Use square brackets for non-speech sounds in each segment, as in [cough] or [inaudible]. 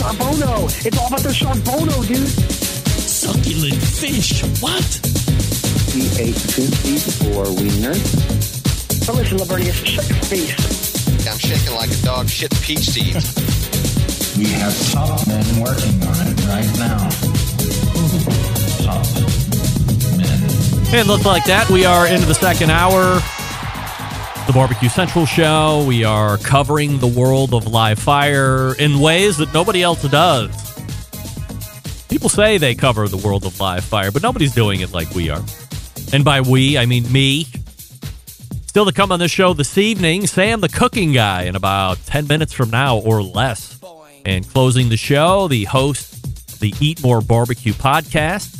Charbono. It's all about the Charbono, dude. Succulent fish. What? He ate two feet or wieners. But listen, Lavernius, shut your face. I'm shaking like a dog shit peach seeds. We have top men working on it right now. Top men. And looks like that. We are into the second hour. The Barbecue Central show. We are covering the world of live fire in ways that nobody else does. People say they cover the world of live fire, but nobody's doing it like we are. And by we, I mean me. Still to come on this show this evening, Sam the cooking guy in about 10 minutes from now or less. And closing the show, the host the Eat More Barbecue podcast,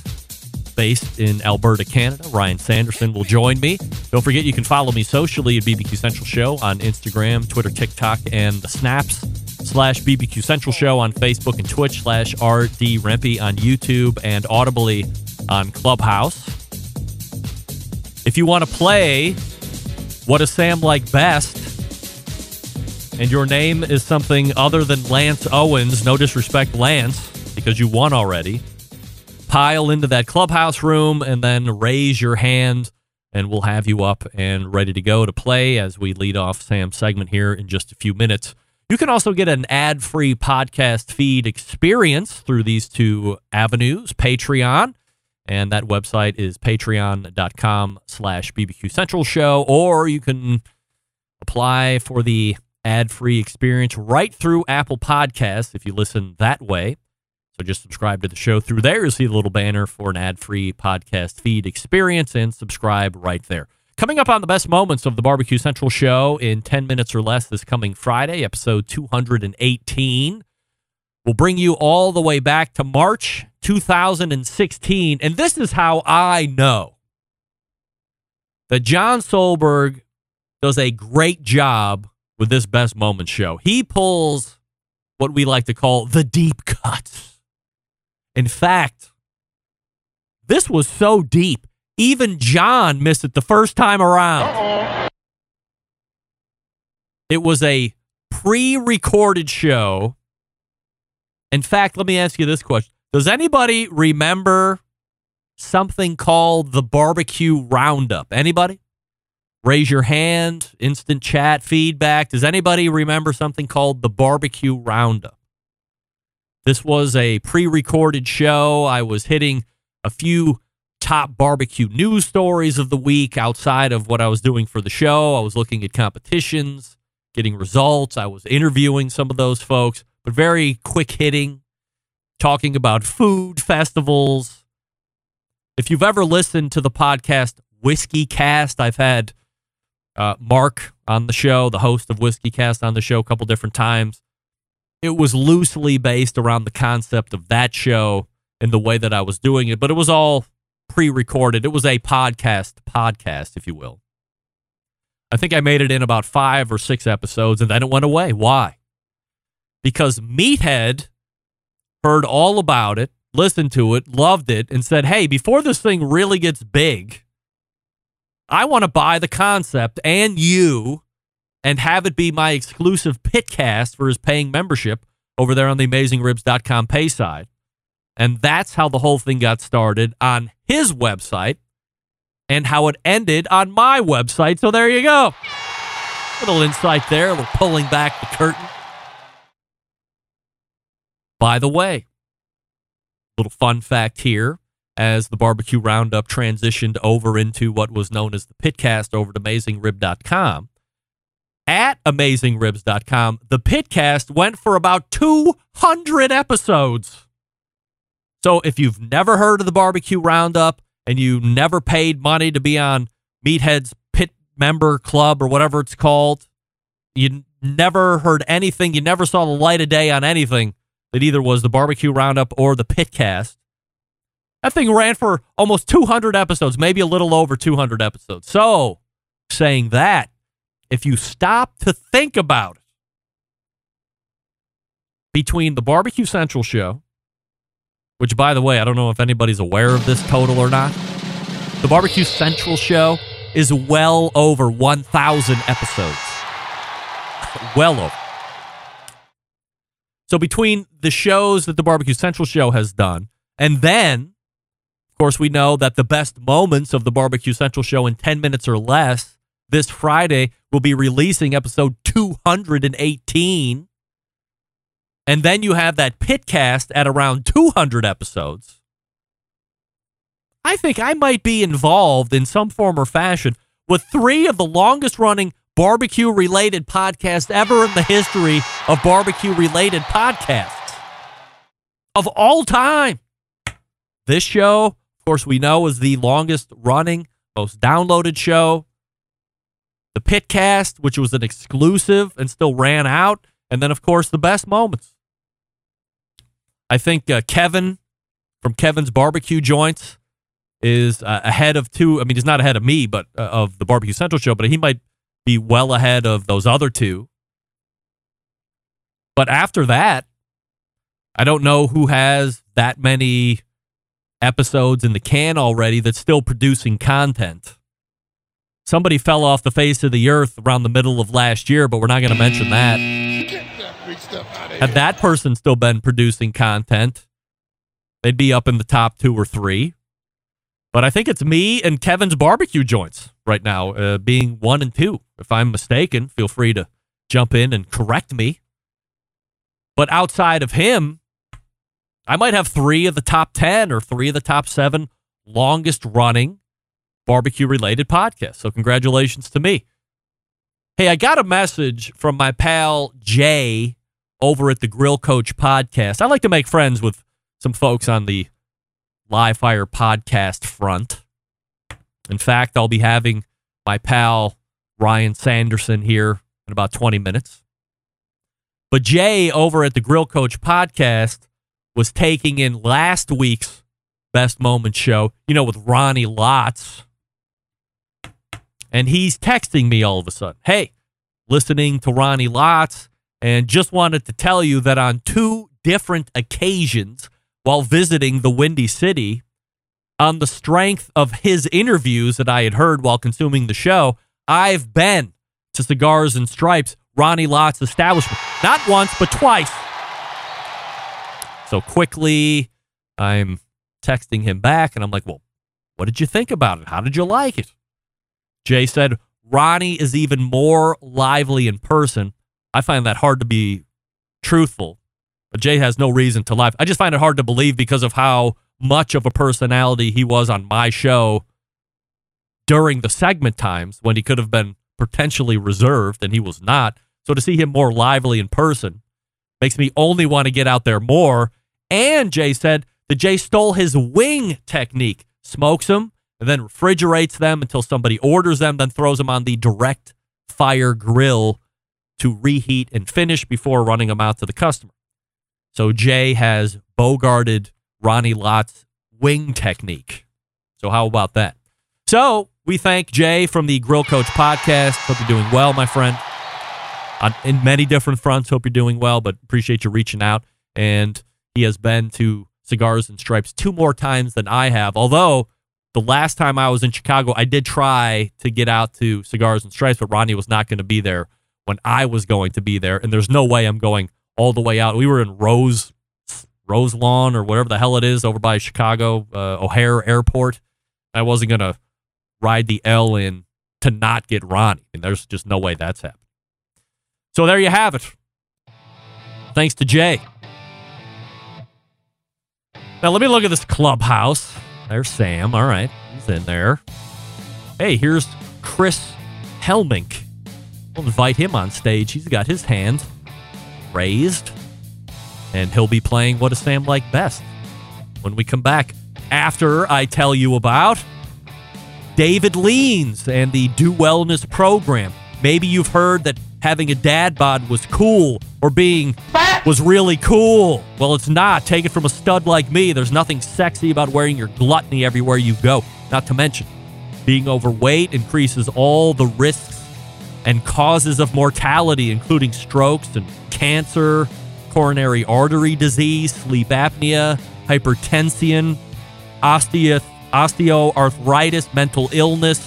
based in Alberta, Canada. Ryan Sanderson will join me. Don't forget you can follow me socially at BBQ Central Show on Instagram, Twitter, TikTok, and the Snaps slash BBQ Central Show on Facebook and Twitch slash RD Rempy on YouTube and audibly on Clubhouse. If you want to play What Does Sam Like Best? and your name is something other than Lance Owens, no disrespect, Lance, because you won already, pile into that clubhouse room and then raise your hand, and we'll have you up and ready to go to play as we lead off Sam's segment here in just a few minutes. You can also get an ad free podcast feed experience through these two avenues Patreon, and that website is patreon.com slash BBQ Central Show, or you can apply for the ad free experience right through Apple Podcasts if you listen that way. So just subscribe to the show through there. You'll see the little banner for an ad free podcast feed experience and subscribe right there. Coming up on the best moments of the Barbecue Central show in 10 minutes or less this coming Friday, episode 218. We'll bring you all the way back to March 2016. And this is how I know that John Solberg does a great job with this best moments show. He pulls what we like to call the deep cuts. In fact, this was so deep, even John missed it the first time around. It was a pre recorded show. In fact, let me ask you this question Does anybody remember something called the barbecue roundup? Anybody? Raise your hand, instant chat feedback. Does anybody remember something called the barbecue roundup? This was a pre recorded show. I was hitting a few top barbecue news stories of the week outside of what I was doing for the show. I was looking at competitions, getting results. I was interviewing some of those folks, but very quick hitting, talking about food festivals. If you've ever listened to the podcast Whiskey Cast, I've had uh, Mark on the show, the host of Whiskey Cast on the show a couple different times. It was loosely based around the concept of that show and the way that I was doing it, but it was all pre-recorded. It was a podcast, podcast, if you will. I think I made it in about five or six episodes, and then it went away. Why? Because Meathead heard all about it, listened to it, loved it, and said, "Hey, before this thing really gets big." I want to buy the concept and you and have it be my exclusive pitcast for his paying membership over there on the amazingribs.com pay side. And that's how the whole thing got started on his website and how it ended on my website. So there you go. Little insight there, little pulling back the curtain. By the way, little fun fact here as the barbecue roundup transitioned over into what was known as the pitcast over at amazingrib.com. At amazingribs.com, the pitcast went for about 200 episodes. So if you've never heard of the barbecue roundup and you never paid money to be on Meathead's Pit Member Club or whatever it's called, you never heard anything, you never saw the light of day on anything that either was the barbecue roundup or the pitcast That thing ran for almost 200 episodes, maybe a little over 200 episodes. So, saying that, if you stop to think about it, between the Barbecue Central show, which, by the way, I don't know if anybody's aware of this total or not, the Barbecue Central show is well over 1,000 episodes. [laughs] well over. So, between the shows that the Barbecue Central show has done, and then of course, we know that the best moments of the Barbecue Central show in 10 minutes or less this Friday we'll be releasing episode 218. And then you have that pitcast at around 200 episodes. I think I might be involved in some form or fashion with three of the longest running barbecue related podcasts ever in the history of barbecue related podcasts of all time. This show, of course, we know is the longest running, most downloaded show. The Pitcast, which was an exclusive and still ran out. And then, of course, the best moments. I think uh, Kevin from Kevin's Barbecue Joints is uh, ahead of two. I mean, he's not ahead of me, but uh, of the Barbecue Central show, but he might be well ahead of those other two. But after that, I don't know who has that many episodes in the can already that's still producing content. Somebody fell off the face of the earth around the middle of last year, but we're not going to mention that. Had that person still been producing content, they'd be up in the top two or three. But I think it's me and Kevin's barbecue joints right now, uh, being one and two. If I'm mistaken, feel free to jump in and correct me. But outside of him, I might have three of the top 10 or three of the top seven longest running barbecue related podcast. So, congratulations to me. Hey, I got a message from my pal Jay over at the Grill Coach podcast. I like to make friends with some folks on the Live Fire podcast front. In fact, I'll be having my pal Ryan Sanderson here in about 20 minutes. But Jay over at the Grill Coach podcast was taking in last week's Best Moment show, you know, with Ronnie Lots. And he's texting me all of a sudden, hey, listening to Ronnie Lots, and just wanted to tell you that on two different occasions while visiting the Windy City, on the strength of his interviews that I had heard while consuming the show, I've been to Cigars and Stripes, Ronnie Lott's establishment. Not once, but twice. So quickly, I'm texting him back, and I'm like, well, what did you think about it? How did you like it? Jay said, Ronnie is even more lively in person. I find that hard to be truthful. But Jay has no reason to lie. I just find it hard to believe because of how much of a personality he was on my show during the segment times when he could have been potentially reserved and he was not. So to see him more lively in person makes me only want to get out there more. And Jay said that Jay stole his wing technique, smokes them, and then refrigerates them until somebody orders them, then throws them on the direct fire grill to reheat and finish before running them out to the customer. So Jay has bogarted Ronnie Lott's wing technique. So how about that? So we thank Jay from the Grill Coach podcast. Hope you're doing well, my friend. On, in many different fronts, hope you're doing well, but appreciate you reaching out. And he has been to Cigars and Stripes two more times than I have. Although the last time I was in Chicago, I did try to get out to Cigars and Stripes, but Ronnie was not going to be there when I was going to be there. And there's no way I'm going all the way out. We were in Rose Rose Lawn or whatever the hell it is over by Chicago uh, O'Hare Airport. I wasn't going to ride the L in to not get Ronnie. And there's just no way that's happening. So there you have it. Thanks to Jay. Now let me look at this clubhouse. There's Sam. All right. He's in there. Hey, here's Chris Helmink. We'll invite him on stage. He's got his hand raised. And he'll be playing What Does Sam Like Best when we come back after I tell you about David Leans and the Do Wellness program. Maybe you've heard that having a dad bod was cool or being fat was really cool. Well, it's not. Take it from a stud like me. There's nothing sexy about wearing your gluttony everywhere you go. Not to mention, being overweight increases all the risks and causes of mortality, including strokes and cancer, coronary artery disease, sleep apnea, hypertension, osteo- osteoarthritis, mental illness.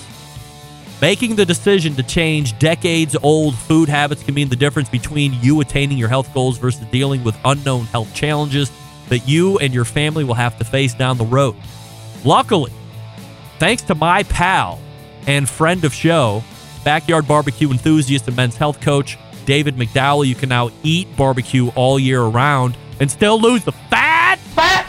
Making the decision to change decades old food habits can mean the difference between you attaining your health goals versus dealing with unknown health challenges that you and your family will have to face down the road. Luckily, thanks to my pal and friend of show, backyard barbecue enthusiast and men's health coach, David McDowell, you can now eat barbecue all year around and still lose the fat.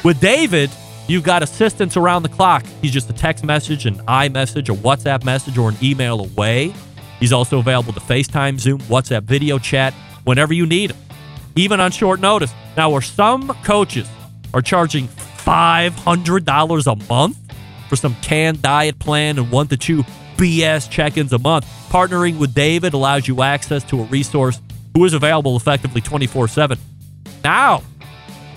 With David, you've got assistance around the clock. He's just a text message, an iMessage, a WhatsApp message, or an email away. He's also available to FaceTime, Zoom, WhatsApp video chat whenever you need him, even on short notice. Now, where some coaches are charging $500 a month for some canned diet plan and one to two BS check ins a month, partnering with David allows you access to a resource who is available effectively 24 7. Now,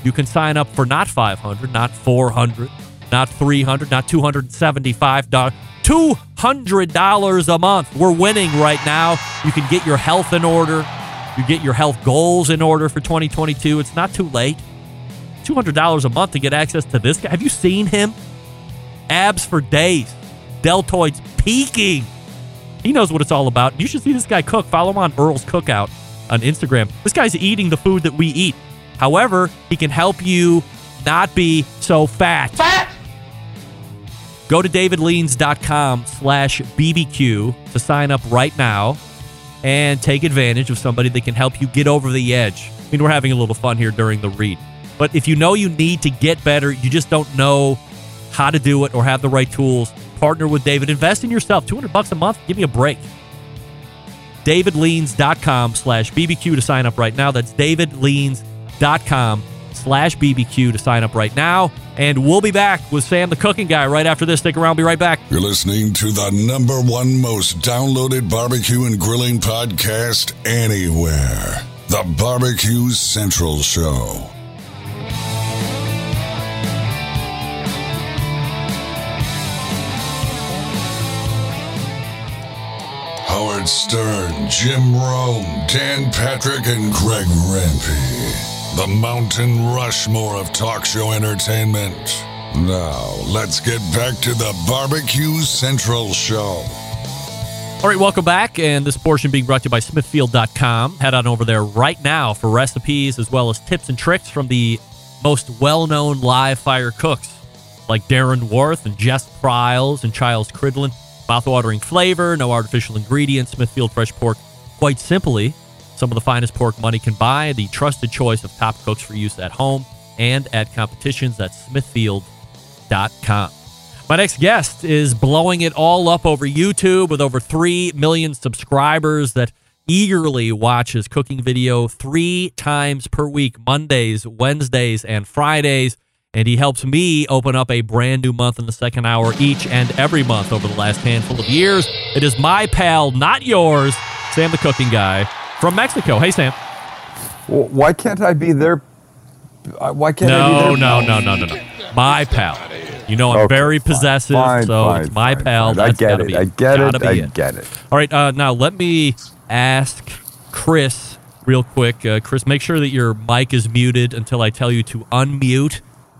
you can sign up for not 500, not 400, not 300, not 275 dollars, $200 a month. We're winning right now. You can get your health in order. You get your health goals in order for 2022. It's not too late. $200 a month to get access to this guy. Have you seen him? Abs for days. Deltoids peaking. He knows what it's all about. You should see this guy cook. Follow him on Earl's Cookout on Instagram. This guy's eating the food that we eat. However, he can help you not be so fat. Fat! Go to davidleans.com slash BBQ to sign up right now and take advantage of somebody that can help you get over the edge. I mean, we're having a little fun here during the read. But if you know you need to get better, you just don't know how to do it or have the right tools, partner with David. Invest in yourself. 200 bucks a month. Give me a break. davidleans.com slash BBQ to sign up right now. That's davidleans.com slash BBQ to sign up right now. And we'll be back with Sam, the cooking guy, right after this. Stick around. Be right back. You're listening to the number one most downloaded barbecue and grilling podcast anywhere. The Barbecue Central Show. Howard Stern, Jim Rome, Dan Patrick, and Greg Rempe. The Mountain Rushmore of talk show entertainment. Now, let's get back to the Barbecue Central Show. All right, welcome back. And this portion being brought to you by Smithfield.com. Head on over there right now for recipes as well as tips and tricks from the most well known live fire cooks like Darren Worth and Jess Pryles and Childs Cridlin. Mouthwatering flavor, no artificial ingredients, Smithfield Fresh Pork. Quite simply, some of the finest pork money can buy, the trusted choice of top cooks for use at home and at competitions at smithfield.com. My next guest is blowing it all up over YouTube with over 3 million subscribers that eagerly watches cooking video three times per week Mondays, Wednesdays, and Fridays. And he helps me open up a brand new month in the second hour each and every month over the last handful of years. It is my pal, not yours, Sam the Cooking Guy from Mexico. Hey, Sam. Well, why can't I be there? uh, Why can't I be No, there? no, no, no, no, no. My pal. You know I'm Okay, very fine, possessive, fine, so fine, it's my pal. fine. I get it. Be I get it. I it. get it. All right, uh, now let me ask Chris real quick. Uh, Chris, make sure that your mic is muted until I tell you to unmute,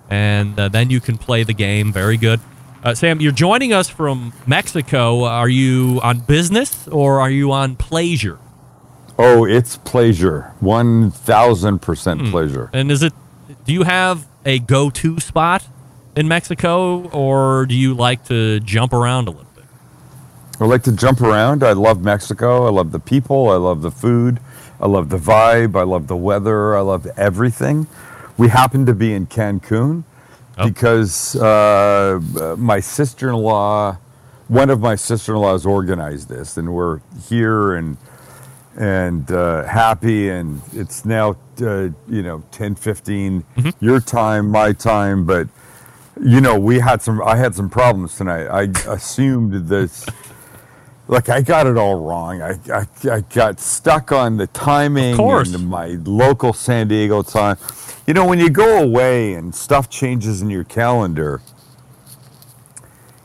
and uh, then you can play the game. Very good. Uh, Sam, you're joining us from Mexico. Are you on business or are you on pleasure? Oh, it's pleasure. One thousand percent Hmm. pleasure. And is it? Do you have a go-to spot in Mexico, or do you like to jump around a little bit? I like to jump around. I love Mexico. I love the people. I love the food. I love the vibe. I love the weather. I love everything. We happen to be in Cancun Oh. because uh, my sister in law, one of my sister in laws organized this, and we're here and and uh, happy. And it's now, uh, you know, 10, 15, your time, my time. But, you know, we had some, I had some problems tonight. I assumed this look, I got it all wrong. I, I, I got stuck on the timing Of course. and my local San Diego time. You know, when you go away and stuff changes in your calendar,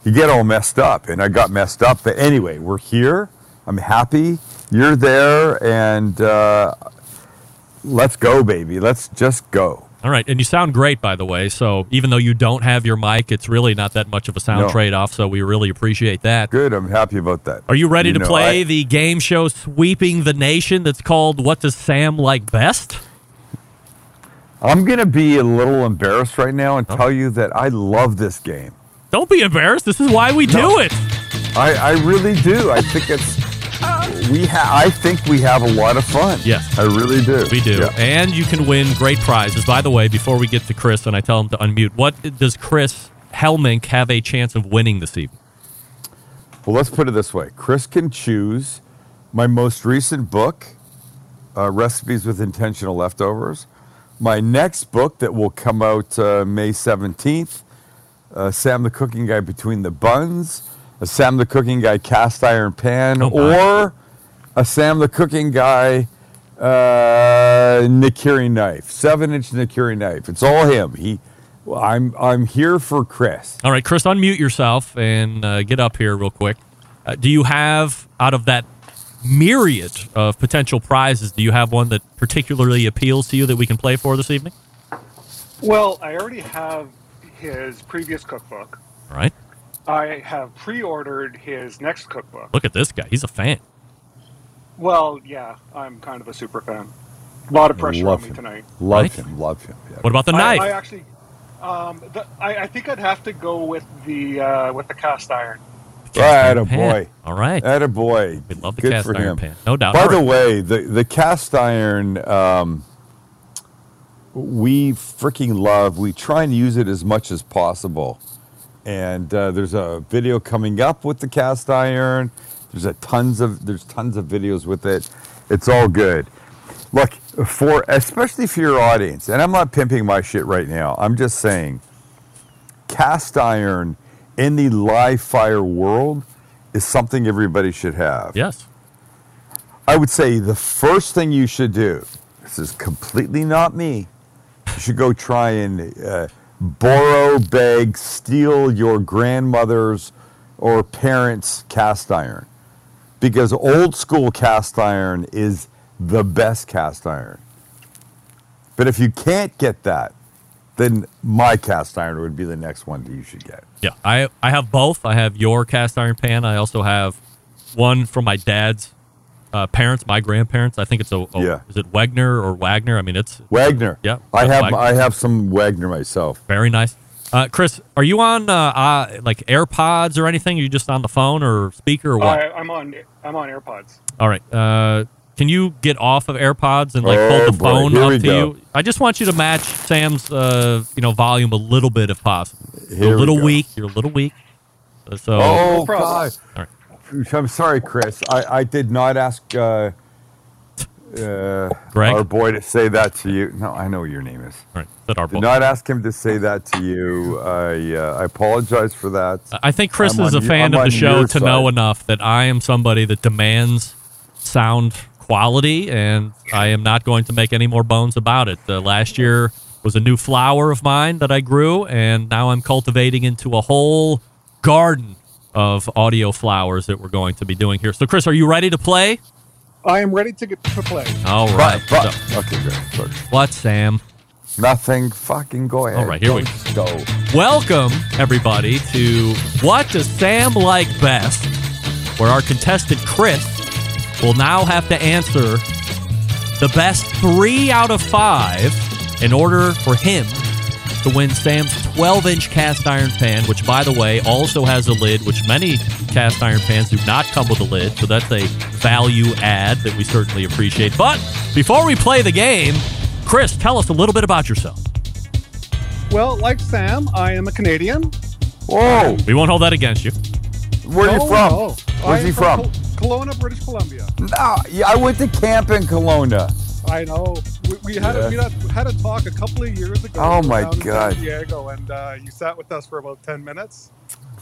you get all messed up. And I got messed up. But anyway, we're here. I'm happy. You're there. And uh, let's go, baby. Let's just go. All right, and you sound great, by the way. So even though you don't have your mic, it's really not that much of a sound No. trade-off. So we really appreciate that. Good. I'm happy about that. Are you ready You to know, play I- the game show sweeping the nation that's called "What Does Sam Like Best"? I'm going to be a little embarrassed right now and tell you that I love this game. Don't be embarrassed. This is why we No. do it. I, I really do. I think it's we ha- I think we have a lot of fun. Yes. I really do. We do, Yeah. and you can win great prizes. By the way, before we get to Chris and I tell him to unmute, what does Chris Helmink have a chance of winning this evening? Well, let's put it this way: Chris can choose my most recent book, uh, "Recipes with Intentional Leftovers." My next book that will come out uh, May seventeenth, uh, "Sam the Cooking Guy Between the Buns," a "Sam the Cooking Guy Cast Iron Pan," Oh, or a "Sam the Cooking Guy uh, Nakiri Knife," seven-inch Nakiri knife. It's all him. He, I'm I'm here for Chris. All right, Chris, unmute yourself and uh, get up here real quick. Uh, do you have, out of that myriad of potential prizes, do you have one that particularly appeals to you that we can play for this evening? Well, I already have his previous cookbook. All right. I have pre-ordered his next cookbook. Look at this guy. He's a fan. Well, yeah, I'm kind of a super fan. A lot of pressure Love on me him. tonight. Love Right. him. Love him. Yeah. What about the knife? I actually, um, the, I, I think I'd have to go with the uh, with the cast iron. Right, a Pan. boy. All right. That a boy. We love the Good cast for iron him. pan. No doubt. By All the right. way, the the cast iron um, we freaking love. We try and use it as much as possible. And uh, there's a video coming up with the cast iron. There's a tons of there's tons of videos with it. It's all good. Look for especially for your audience, and I'm not pimping my shit right now. I'm just saying, cast iron in the live fire world is something everybody should have. Yes. I would say the first thing you should do, this is completely not me, you should go try and uh, borrow, beg, steal your grandmother's or parents' cast iron. Because old school cast iron is the best cast iron. But if you can't get that, then my cast iron would be the next one that you should get. Yeah, I I have both. I have your cast iron pan. I also have one from my dad's uh, parents, my grandparents. I think it's a, a- Yeah. Is it Wagner or Wagner? I mean, it's Wagner. Yeah, I have Wagner. I have some Wagner myself. very nice. Uh, Chris, are you on uh, uh, like AirPods or anything? Are you just on the phone or speaker or what? I, I'm on I'm on AirPods. All right. Uh, can you get off of AirPods and like Oh, hold the boy. phone Here up to go. you? I just want you to match Sam's uh, you know volume a little bit if possible. You're a little go. weak. You're a little weak. Uh, So Oh, problem. God. All I'm sorry, Chris. I, I did not ask uh, Greg? our boy to say that to you. No, I know what your name is. all right, that our Did not ask him to say that to you. I uh, I apologize for that. I think Chris I'm is a fan I'm of the show to know enough that I am somebody that demands sound quality, and I am not going to make any more bones about it. Uh, last year was a new flower of mine that I grew, and now I'm cultivating into a whole garden of audio flowers that we're going to be doing here. So, Chris, are you ready to play? I am ready to get to play. All right. But, So- okay, good. Sorry. what, Sam? Nothing. Fucking go ahead. All right, here we go. Welcome, everybody, to What Does Sam Like Best, where our contestant Chris will now have to answer the best three out of five in order for him to win Sam's 12 inch cast iron pan, which, by the way, also has a lid, which many cast iron pans do not come with a lid. So that's a value add that we certainly appreciate. But before we play the game, Chris, tell us a little bit about yourself. Well, like Sam, I am a Canadian. Whoa. We won't hold that against you. Where are you No, from? Oh. no. I Where's am he from? Col- Kelowna, British Columbia. No, yeah, I went to camp in Kelowna. I know. We, we had Yeah. we had, had a talk a couple of years ago. Oh, my down in God. San Diego, and uh, you sat with us for about ten minutes.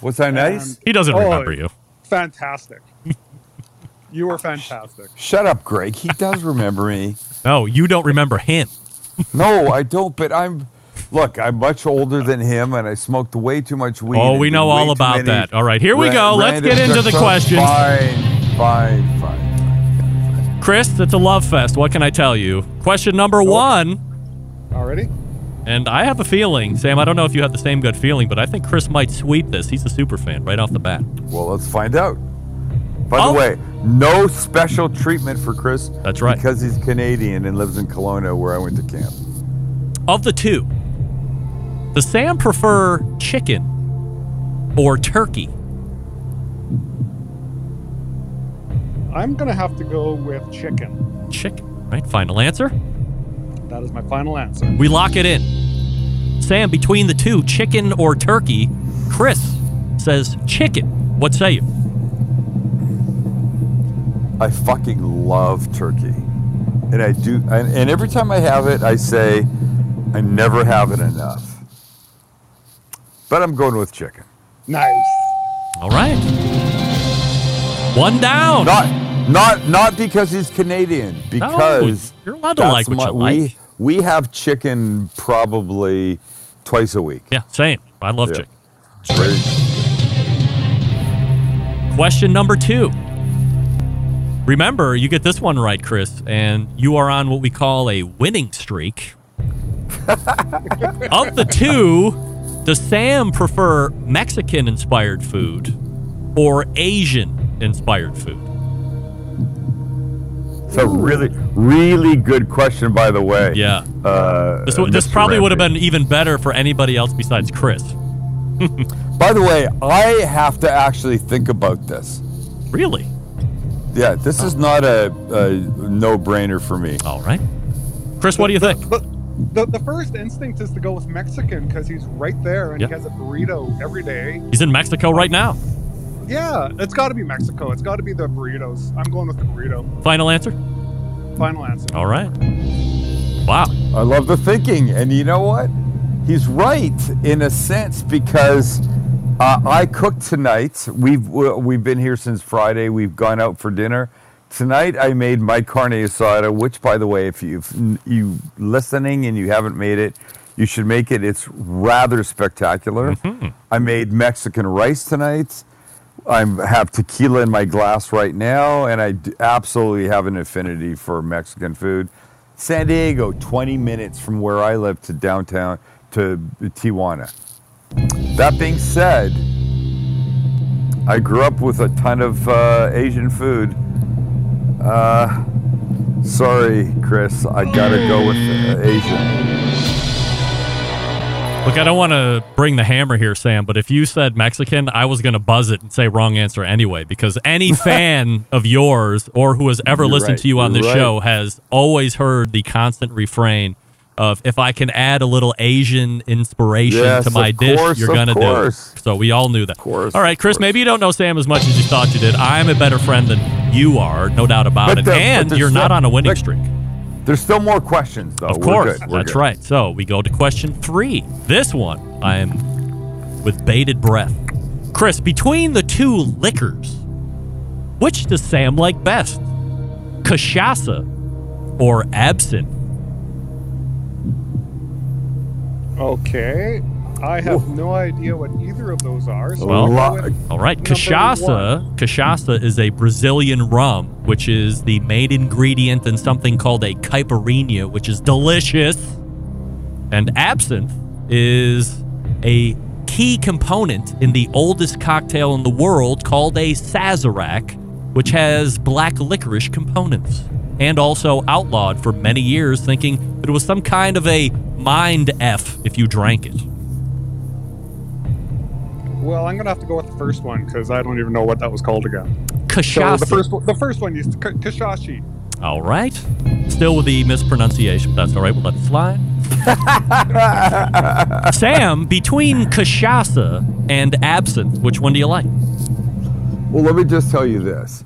Was that nice? He doesn't Oh, remember you. Fantastic. [laughs] You were fantastic. Shut up, Greg. He does remember me. No, you don't remember him. [laughs] no, I don't. But I'm. Look, I'm much older than him, and I smoked way too much weed. Oh, we know all about that. All right, here we ra- go. Let's get into the drugs. questions. Fine, fine, fine. Chris, it's a love fest. What can I tell you? Question number oh. one. Already? And I have a feeling, Sam, I don't know if you have the same gut feeling, but I think Chris might sweep this. He's a super fan right off the bat. Well, let's find out. By Oh. the way, no special treatment for Chris. That's right. Because he's Canadian and lives in Kelowna, where I went to camp. Of the two, does Sam prefer chicken or turkey? I'm going to have to go with chicken. Chicken, right? Final answer? That is my final answer. We lock it in. Sam, between the two, chicken or turkey, Chris says chicken. What say you? I fucking love turkey. And I do, and, and every time I have it, I say, I never have it enough. But I'm going with chicken. Nice. All right. One down. Not, not, not because he's Canadian. Because you're allowed to like what my- you like. We, we have chicken probably twice a week. Yeah, same. I love Yeah. chicken. Great. Question number two. Remember, you get this one right, Chris, and you are on what we call a winning streak. [laughs] of the two, does Sam prefer Mexican inspired food or Asian inspired food? It's a really, really good question, by the way. Yeah. Uh, This, w- this Mr. probably would have been even better for anybody else besides Chris. [laughs] By the way, I have to actually think about this. Really? Yeah, this is not a, a no-brainer for me. All right. Chris, what do you think? The, the first instinct is to go with Mexican because he's right there and Yeah. he has a burrito every day. He's in Mexico right now. Yeah, it's got to be Mexico. It's got to be the burritos. I'm going with the burrito. Final answer? Final answer. All right. Wow. I love the thinking, and you know what? He's right in a sense because uh, I cooked tonight. We've we've been here since Friday. We've gone out for dinner. Tonight I made my carne asada, which, by the way, if you if you listening and you haven't made it, you should make it. It's rather spectacular. I made Mexican rice tonight. I have tequila in my glass right now, and I absolutely have an affinity for Mexican food. San Diego, 20 minutes from where I live to downtown to Tijuana. That being said, I grew up with a ton of uh, Asian food. Uh, sorry, Chris, I gotta go with uh, Asian. Look, I don't want to bring the hammer here, Sam, but if you said Mexican, I was going to buzz it and say wrong answer anyway, because any [laughs] fan of yours or who has ever You're listened right. to you on You're this right. show has always heard the constant refrain of if I can add a little Asian inspiration Yes, to my dish, course, you're going to do it. So we all knew that. Course. All right, Chris, maybe you don't know Sam as much as you thought you did. I'm a better friend than you are, no doubt about But it. the- and you're not on a winning look, streak. There's still more questions, though. Of We're course, good. We're that's good. right. So we go to question three. This one, I am with bated breath. Chris, between the two liquors, which does Sam like best? Cachaça or absinthe? Okay. I have no idea what either of those are. So Well, I'll go with all right. number Cachaça, cachaça is a Brazilian rum, which is the main ingredient in something called a caipirinha, which is delicious. And absinthe is a key component in the oldest cocktail in the world called a Sazerac, which has black licorice components. And also outlawed for many years, thinking that it was some kind of a mind F if you drank it. Well, I'm gonna have to go with the first one because I don't even know what that was called again. So the first, one- the first one used K- Kashashi. All right. Still with the mispronunciation, but that's all right. We'll let it fly. [laughs] Sam, between cachaça and absinthe, which one do you like? Well, let me just tell you this.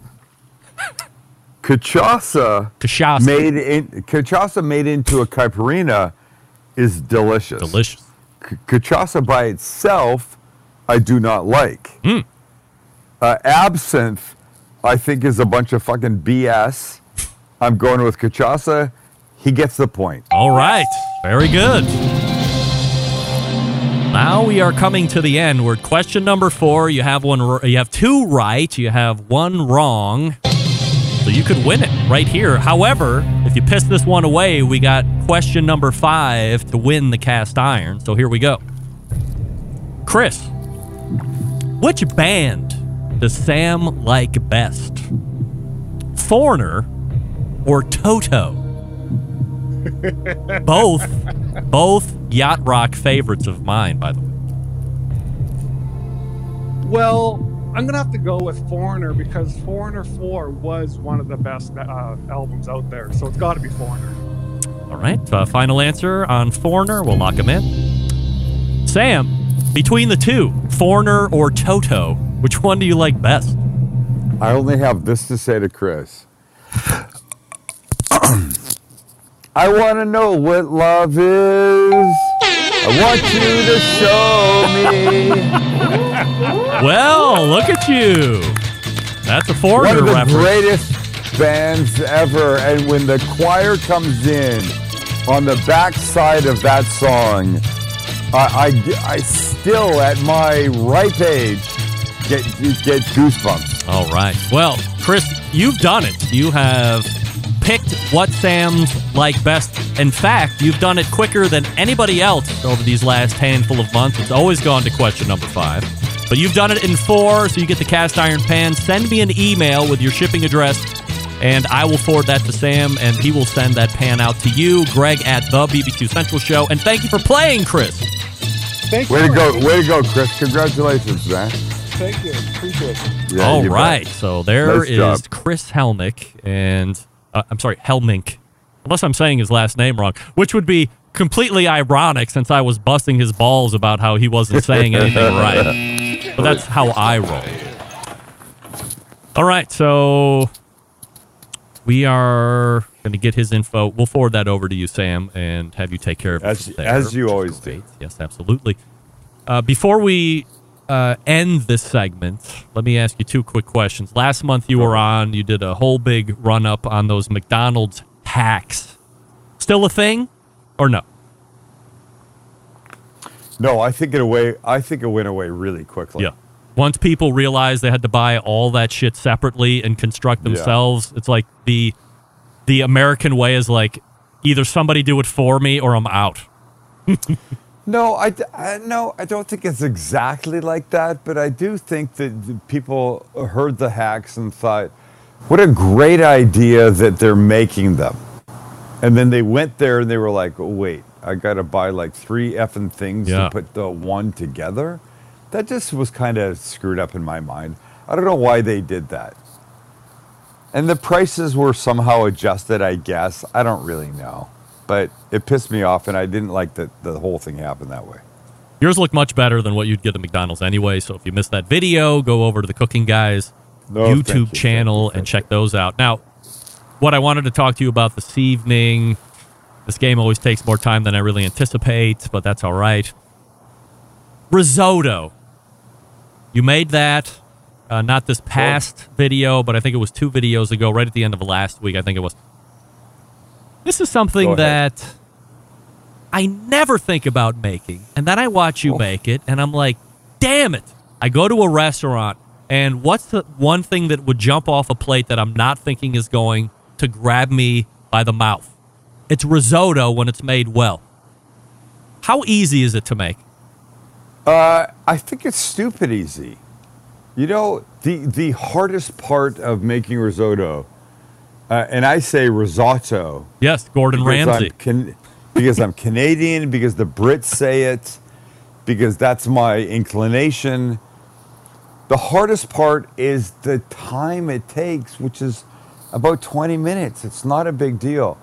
Cachaça, Cachaça. made in cachaça made into a caipirinha is delicious. Delicious. C- cachaça by itself, I do not like. Hmm. Uh, absinthe, I think is a bunch of fucking BS. I'm going with cachaça. He gets the point. All right. Very good. Now we are coming to the end. We're at question number four. You have one. You have two right. You have one wrong. So you could win it right here. However, if you piss this one away, we got question number five to win the cast iron. So here we go. Chris, which band does Sam like best? Foreigner or Toto? [laughs] both both yacht rock favorites of mine by the way Well, I'm gonna have to go with Foreigner because Foreigner Four was one of the best uh, albums out there, so it's got to be Foreigner. all right uh, final answer on foreigner we'll lock him in sam between the two foreigner or toto which one do you like best I only have this to say to Chris. [clears throat] I want to know what love is. I want you to show me. [laughs] well look at you that's a foreigner One of the reference greatest bands ever. And when the choir comes in on the back side of that song, I, I, I still, at my ripe age, get, get goosebumps. All right. Well, Chris, you've done it. You have picked what Sam's like best. In fact, you've done it quicker than anybody else over these last handful of months. It's always gone to question number five. But you've done it in four, so you get the cast iron pan. Send me an email with your shipping address, and I will forward that to Sam, and he will send that pan out to you, Greg, at the BBQ Central Show. And thank you for playing, Chris. Thank Way you. to go, way to go, Chris. Congratulations, man. Thank you. Appreciate it. Yeah, All you bet. so there Nice is job. Chris Helmick, and uh, I'm sorry, Helmink, unless I'm saying his last name wrong, which would be completely ironic since I was busting his balls about how he wasn't saying [laughs] anything right. But that's how I roll. All right, so we are going to get his info. We'll forward that over to you, Sam, and have you take care of it. As, there. as you always do. Yes, absolutely. Uh, before we uh, end this segment, let me ask you two quick questions. Last month you were on, you did a whole big run up on those McDonald's hacks. Still a thing or no? No, I think it away. I think it went away really quickly. Yeah. Once people realized they had to buy all that shit separately and construct Yeah. themselves, it's like the the American way is like either somebody do it for me or I'm out. [laughs] No, I, I- no, I don't think it's exactly like that, but I do think that the people heard the hacks and thought, "What a great idea that they're making them." And then they went there and they were like, oh, "Wait, I got to buy like three effing things Yeah. to put the one together." That just was kind of screwed up in my mind. I don't know why they did that. And the prices were somehow adjusted, I guess. I don't really know. But it pissed me off, and I didn't like that the whole thing happened that way. Yours look much better than what you'd get at McDonald's anyway. So if you missed that video, go over to the Cooking Guys No, YouTube you, channel and check those out. Now, what I wanted to talk to you about this evening, this game always takes more time than I really anticipate, but that's all right. Risotto. You made that, uh, not this past video, but I think it was two videos ago, right at the end of last week. I think it was. This is something that I never think about making. And then I watch you make it, and I'm like, damn it. I go to a restaurant, and what's the one thing that would jump off a plate that I'm not thinking is going to grab me by the mouth? It's risotto when it's made well. How easy is it to make? Uh, I think it's stupid easy. You know, the the hardest part of making risotto, uh, and I say risotto. Yes, Gordon because Ramsay. I'm can, because I'm Canadian, because the Brits say it, because that's my inclination. The hardest part is the time it takes, which is about 20 minutes. It's not a big deal.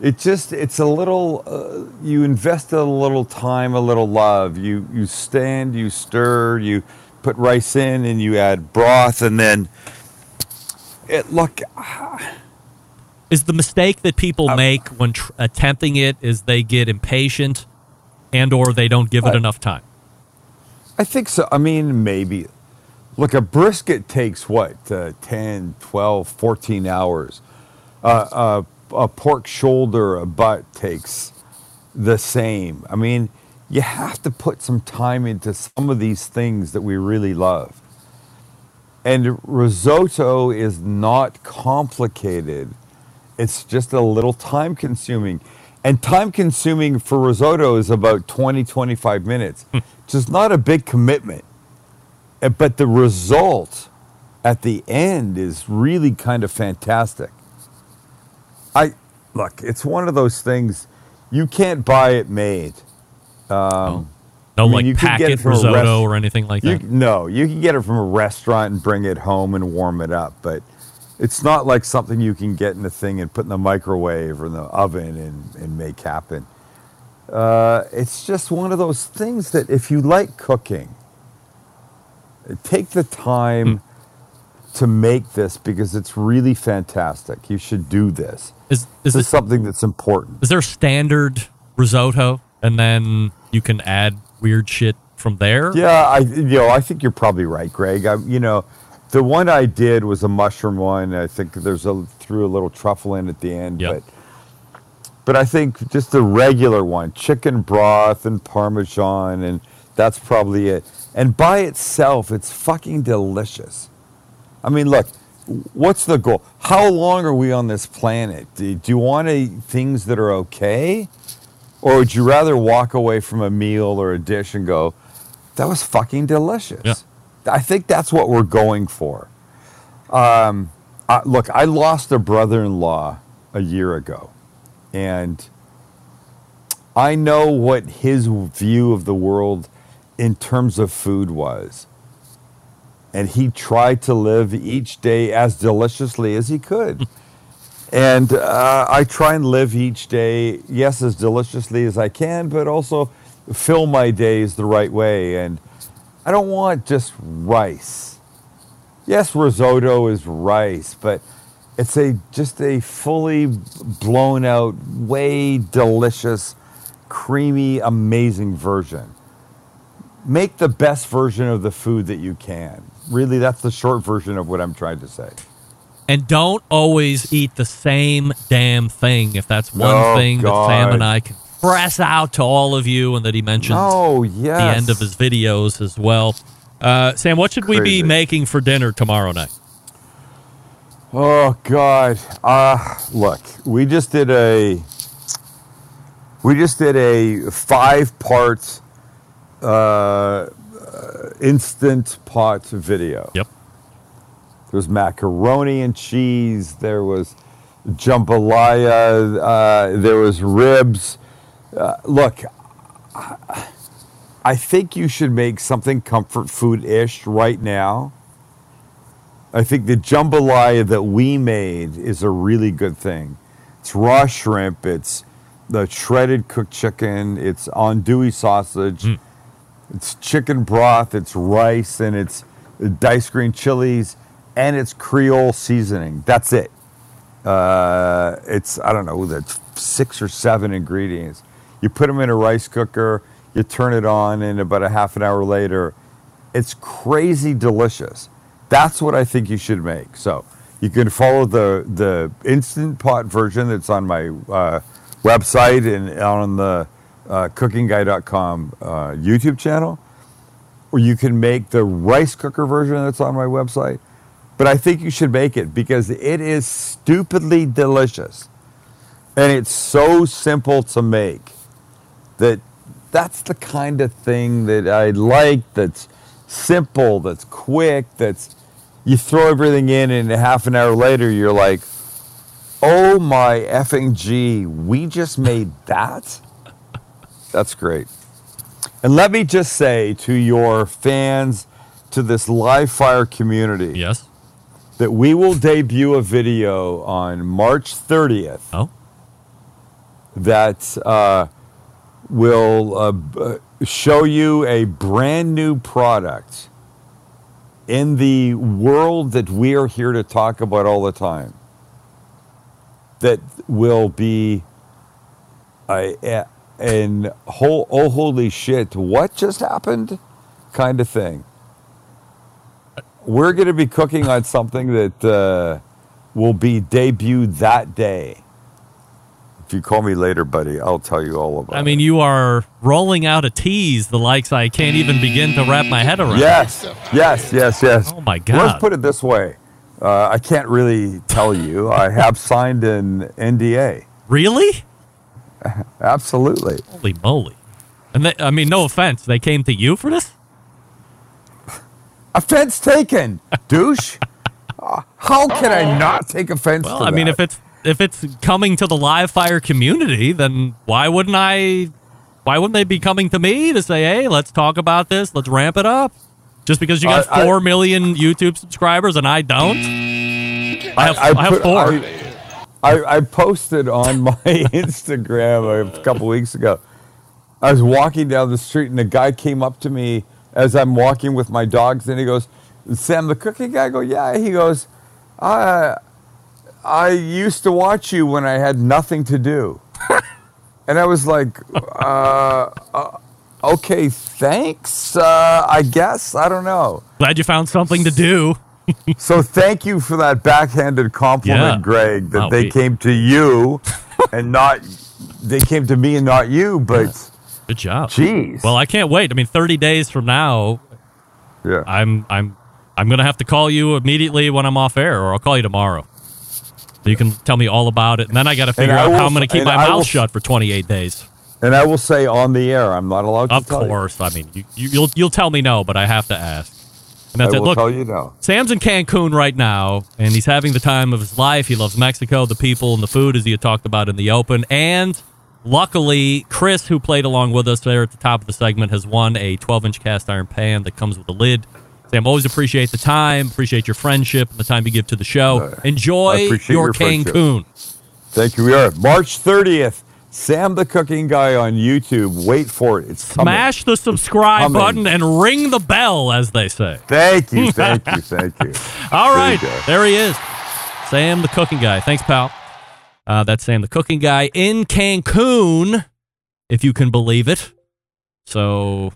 It just, it's a little, uh, you invest a little time, a little love. You, you stand, you stir, you put rice in, and you add broth, and then it, look, [sighs] Is the mistake that people make when tr- attempting it is they get impatient and or they don't give it Uh, enough time? I think so. I mean, maybe. look, a brisket takes what, uh, 10, 12, 14 hours. Uh, uh, a pork shoulder, a butt takes the same. I mean, you have to put some time into some of these things that we really love. And risotto is not complicated. It's just a little time consuming. And time consuming for risotto is about 20, 25 minutes. Just not a big commitment. Uh, But the result at the end is really kind of fantastic. I look, it's one of those things you can't buy it made. Um, No, I mean, like you it packet from a risotto rest- or anything like you, that. No, you can get it from a restaurant and bring it home and warm it up, but it's not like something you can get in a thing and put in the microwave or in the oven and, and make happen. Uh, it's just one of those things that if you like cooking, take the time to make this because it's really fantastic. You should do this. Is is this something that's important? Is there standard risotto, and then you can add weird shit from there? Yeah, I you know I think you're probably right, Greg. I, you know, the one I did was a mushroom one. I think there's a threw a little truffle in at the end, but but I think just the regular one, chicken broth and parmesan, and that's probably it. And by itself, it's fucking delicious. I mean, look, what's the goal? How long are we on this planet? Do, do you want to, things that are okay? Or would you rather walk away from a meal or a dish and go, that was fucking delicious? I think that's what we're going for. Um, I, look, I lost a brother in law a year ago, and I know what his view of the world in terms of food was. And he tried to live each day as deliciously as he could. [laughs] and uh, I try and live each day, yes, as deliciously as I can, but also fill my days the right way. And I don't want just rice. Yes, risotto is rice, but it's a just a fully blown out, way delicious, creamy, amazing version. Make the best version of the food that you can. Really, that's the short version of what I'm trying to say. And don't always eat the same damn thing. If that's one Oh, thing that Sam and I can press out to all of you, and that he mentions Oh, at the end of his videos as well. Uh, Sam, what should we be making for dinner tomorrow night? Oh God! Uh look, we just did a we just did a five part uh, uh, instant pot video. Yep. There was macaroni and cheese. There was jambalaya. Uh, there was ribs. Uh, look, I- think you should make something comfort food ish right now. I think the jambalaya that we made is a really good thing. It's raw shrimp. It's the shredded cooked chicken. It's andouille sausage. It's chicken broth. It's rice and it's diced green chilies and it's Creole seasoning. That's it. Uh, it's I don't know that's six or seven ingredients. You put them in a rice cooker. You turn it on, and about a half an hour later, it's crazy delicious. That's what I think you should make. So you can follow the the instant pot version that's on my uh, website and on the uh, cookingguy.com uh, YouTube channel, or you can make the rice cooker version that's on my website. But I think you should make it because it is stupidly delicious, and it's so simple to make that that's the kind of thing that I like that's simple, that's quick, that's you throw everything in and half an hour later you're like, "Oh my effing g, we just made that?" That's great. And let me just say to your fans to this live fire community. Yes. That we will debut a video on March 30th. Oh. That uh, will uh, show you a brand new product in the world that we are here to talk about all the time. That will be a, a an whole oh holy shit what just happened kind of thing. we're going to be cooking on something that uh, will be debuted that day. If you call me later, buddy, I'll tell you all about it. I mean, you are rolling out a tease the likes I can't even begin to wrap my head around. Yes, yes, yes, yes. Oh, my God. Let's put it this way. Uh, I can't really tell you. I have signed an NDA. Really? [laughs] Absolutely. Holy moly. And they, I mean, no offense. They came to you for this? [laughs] Offense taken, douche. Uh, How can I not take offense Well, I mean, that? if it's if it's coming to the live fire community, then why wouldn't I? Why wouldn't they be coming to me to say, "Hey, let's talk about this. Let's ramp it up"? Just because you got I- I- four million YouTube subscribers and I don't, I have I, have put- four. I, I, posted on my [laughs] Instagram a couple weeks ago. I was walking down the street and a guy came up to me as I'm walking with my dogs and he goes, Sam, the cookie guy? I go, yeah. He goes, I, I used to watch you when I had nothing to do. [laughs] and I was like, uh, uh, okay, thanks. Uh, I guess. I don't know. Glad you found something to do. So thank you for that backhanded compliment, Yeah. Greg, that Wow, they we- came to you and not they came to me and not you, but Good job. Jeez. Well, I can't wait. I mean, 30 days from now, yeah. I'm I'm I'm gonna have to call you immediately when I'm off air, or I'll call you tomorrow. So you can tell me all about it, and then I got to figure out will how I'm gonna keep my I mouth will- shut for 28 days. And I will say on the air, I'm not allowed to Of tell you. course. I mean, you, you, you'll you'll tell me no, but I have to ask. And that's I it. will Look, tell you no. Sam's in Cancun right now, and he's having the time of his life. He loves Mexico, the people, and the food, as he had talked about in the open. And luckily, Chris, who played along with us there at the top of the segment, has won a 12-inch cast iron pan that comes with a lid. Sam, always appreciate the time, appreciate your friendship, and the time you give to the show. Uh, Enjoy your, your friendship. Cancun. Thank you. We are March 30th. Sam the Cooking Guy on YouTube. Wait for it. It's coming. Smash the subscribe Coming. button and ring the bell, as they say. Thank you. [laughs] Thank you. Thank you. All right, There you there he is, Sam the cooking guy. Thanks, pal. Uh, that's Sam the cooking guy in Cancun, if you can believe it. So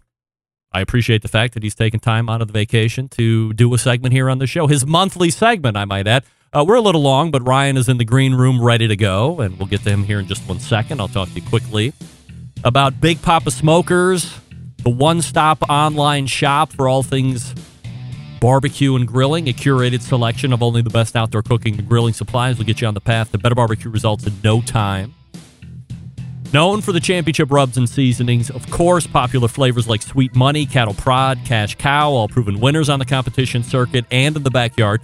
I appreciate the fact that he's taken time out of the vacation to do a segment here on the show. His monthly segment, I might add. Uh, we're a little long, but Ryan is in the green room ready to go, and we'll get to him here in just one second. I'll talk to you quickly about Big Poppa Smokers, the one stop online shop for all things barbecue and grilling, a curated selection of only the best outdoor cooking and grilling supplies will get you on the path to better barbecue results in no time. Known for the championship rubs and seasonings, of course, popular flavors like Sweet Money, Cattle Prod, Cash Cow, all proven winners on the competition circuit and in the backyard,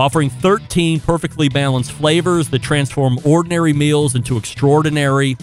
offering 13 perfectly balanced flavors that transform ordinary meals into extraordinary.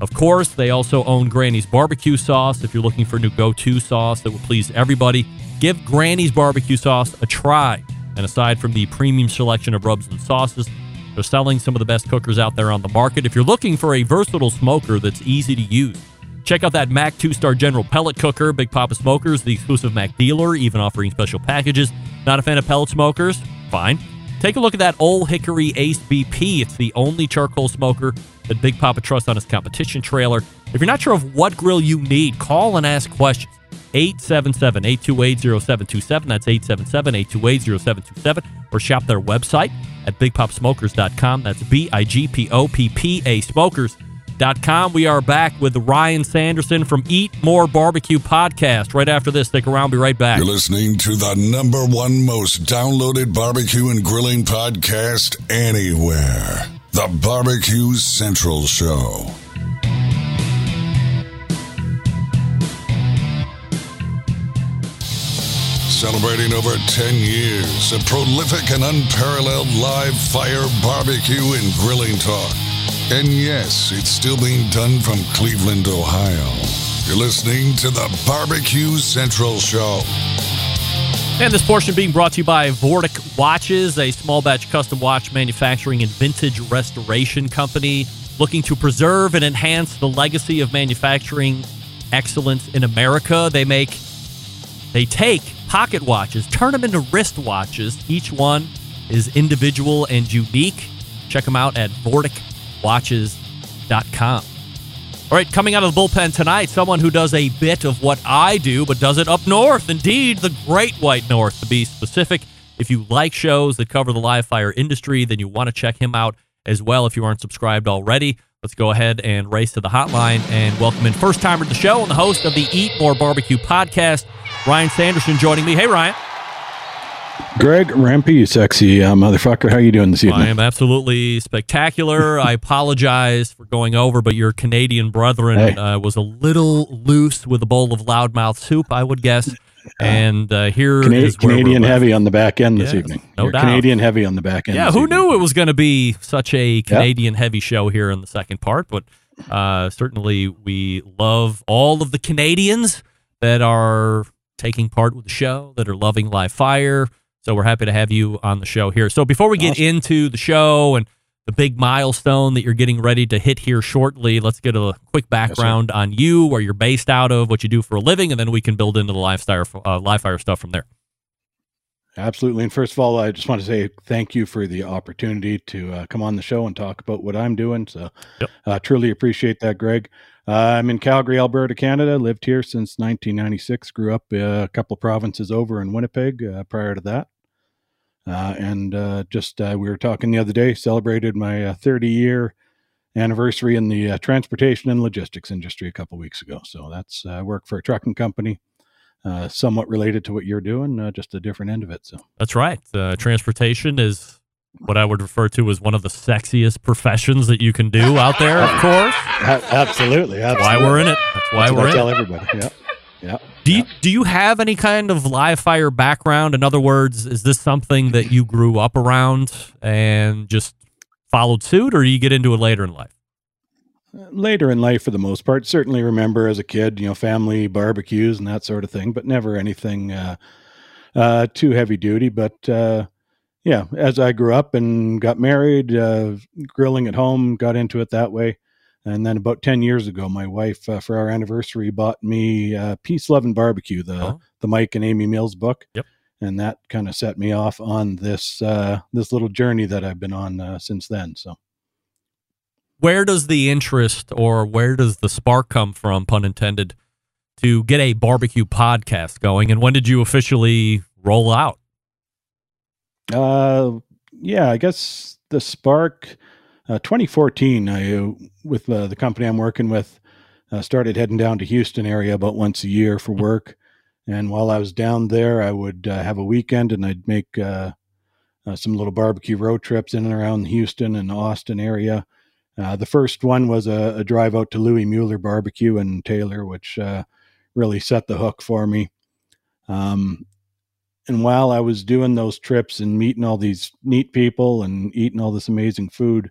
Of course, they also own Granny's barbecue sauce. If you're looking for a new go to sauce that will please everybody, give Granny's barbecue sauce a try. And aside from the premium selection of rubs and sauces, they're selling some of the best cookers out there on the market. If you're looking for a versatile smoker that's easy to use, check out that MAK 2 Star General Pellet Cooker. Big Poppa Smokers, the exclusive MAK dealer, even offering special packages. Not a fan of pellet smokers? Fine. Take a look at that Old Hickory Ace BP. It's the only charcoal smoker that Big Poppa trusts on his competition trailer. If you're not sure of what grill you need, call and ask questions. 877 828 0727. That's 877 828 0727. Or shop their website at bigpoppasmokers.com. That's B I G P O P P A smokers.com. We are back with Ryan Sanderson from Eat More Barbecue podcast. Right after this, stick around. Be right back. You're listening to the number one most downloaded barbecue and grilling podcast anywhere. The Barbecue Central Show. Celebrating over 10 years of prolific and unparalleled live fire barbecue and grilling talk. And yes, it's still being done from Cleveland, Ohio. You're listening to the Barbecue Central Show. And this portion being brought to you by Vortic Watches, a small batch custom watch manufacturing and vintage restoration company looking to preserve and enhance the legacy of manufacturing excellence in America. They make they take pocket watches, turn them into wrist watches. Each one is individual and unique. Check them out at vorticwatches.com. All right, coming out of the bullpen tonight, someone who does a bit of what I do, but does it up north. Indeed, the Great White North, to be specific. If you like shows that cover the live fire industry, then you want to check him out as well if you aren't subscribed already. Let's go ahead and race to the hotline and welcome in first timer to the show and the host of the Eat More Barbecue podcast, Ryan Sanderson, joining me. Hey, Ryan. Greg Rempe, you sexy uh, motherfucker. How you doing this evening? I am absolutely spectacular. [laughs] I apologize for going over, but your Canadian brethren Hey. uh, was a little loose with a bowl of loudmouth soup, I would guess. And uh, here Cana- is Canadian heavy on the back end this Yes, evening. no You're doubt. Canadian heavy on the back end. Yeah, who evening. knew it was going to be such a Canadian heavy show here in the second part? But uh, certainly we love all of the Canadians that are taking part with the show, that are loving Live Fire. So we're happy to have you on the show here. So before we get into the show and the big milestone that you're getting ready to hit here shortly, let's get a quick background on you, where you're based out of, what you do for a living, and then we can build into the live fire, uh, live fire stuff from there. Absolutely. And first of all, I just want to say thank you for the opportunity to uh, come on the show and talk about what I'm doing. So, uh, truly appreciate that, Greg. Uh, I'm in Calgary, Alberta, Canada. Lived here since 1996. Grew up uh, a couple provinces over in Winnipeg uh, prior to that. Uh, and uh, just uh, we were talking the other day, celebrated my uh, 30 year anniversary in the uh, transportation and logistics industry a couple weeks ago. So that's uh, I work for a trucking company, uh, somewhat related to what you're doing, uh, just a different end of it. So. That's right. Uh, transportation is what I would refer to as one of the sexiest professions that you can do out there, of course. [laughs] absolutely. That's why we're in it. That's why That's we're in tell it. everybody. Yeah. Yeah. Do you, do you have any kind of live fire background? In other words, is this something that you grew up around and just followed suit, or you get into it later in life? Later in life, for the most part, certainly remember as a kid, you know, family barbecues and that sort of thing, but never anything uh, uh, too heavy duty. But uh, yeah, as I grew up and got married, uh, grilling at home, got into it that way. And then about 10 years ago, my wife, uh, for our anniversary, bought me uh, Peace, Love, and Barbecue, the, the Mike and Amy Mills book. Yep. And that kind of set me off on this uh, this little journey that I've been on uh, since then. So Where does the interest or where does the spark come from, pun intended, to get a barbecue podcast going? And when did you officially roll out? Uh, yeah, I guess the spark, uh, 2014. I uh, with uh, the company I'm working with, uh, started heading down to Houston area about once a year for work. And while I was down there, I would uh, have a weekend and I'd make uh, uh, some little barbecue road trips in and around Houston and Austin area. Uh, the first one was a, a drive out to Louis Mueller Barbecue in Taylor, which uh, really set the hook for me. Um, and while I was doing those trips and meeting all these neat people and eating all this amazing food,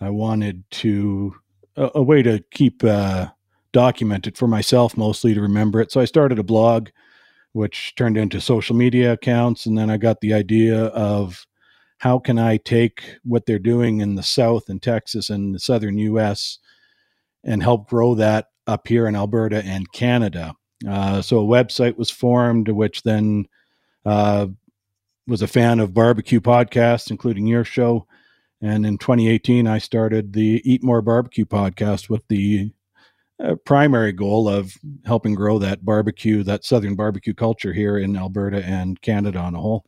I wanted to a, a way to keep uh, documented for myself, mostly to remember it. So I started a blog, which turned into social media accounts, and then I got the idea of how can I take what they're doing in the South and Texas and the Southern U.S. and help grow that up here in Alberta and Canada. Uh, so a website was formed, which then uh, was a fan of barbecue podcasts, including your show. And in 2018, I started the Eat More Barbecue podcast with the uh, primary goal of helping grow that barbecue, that Southern barbecue culture here in Alberta and Canada on a whole.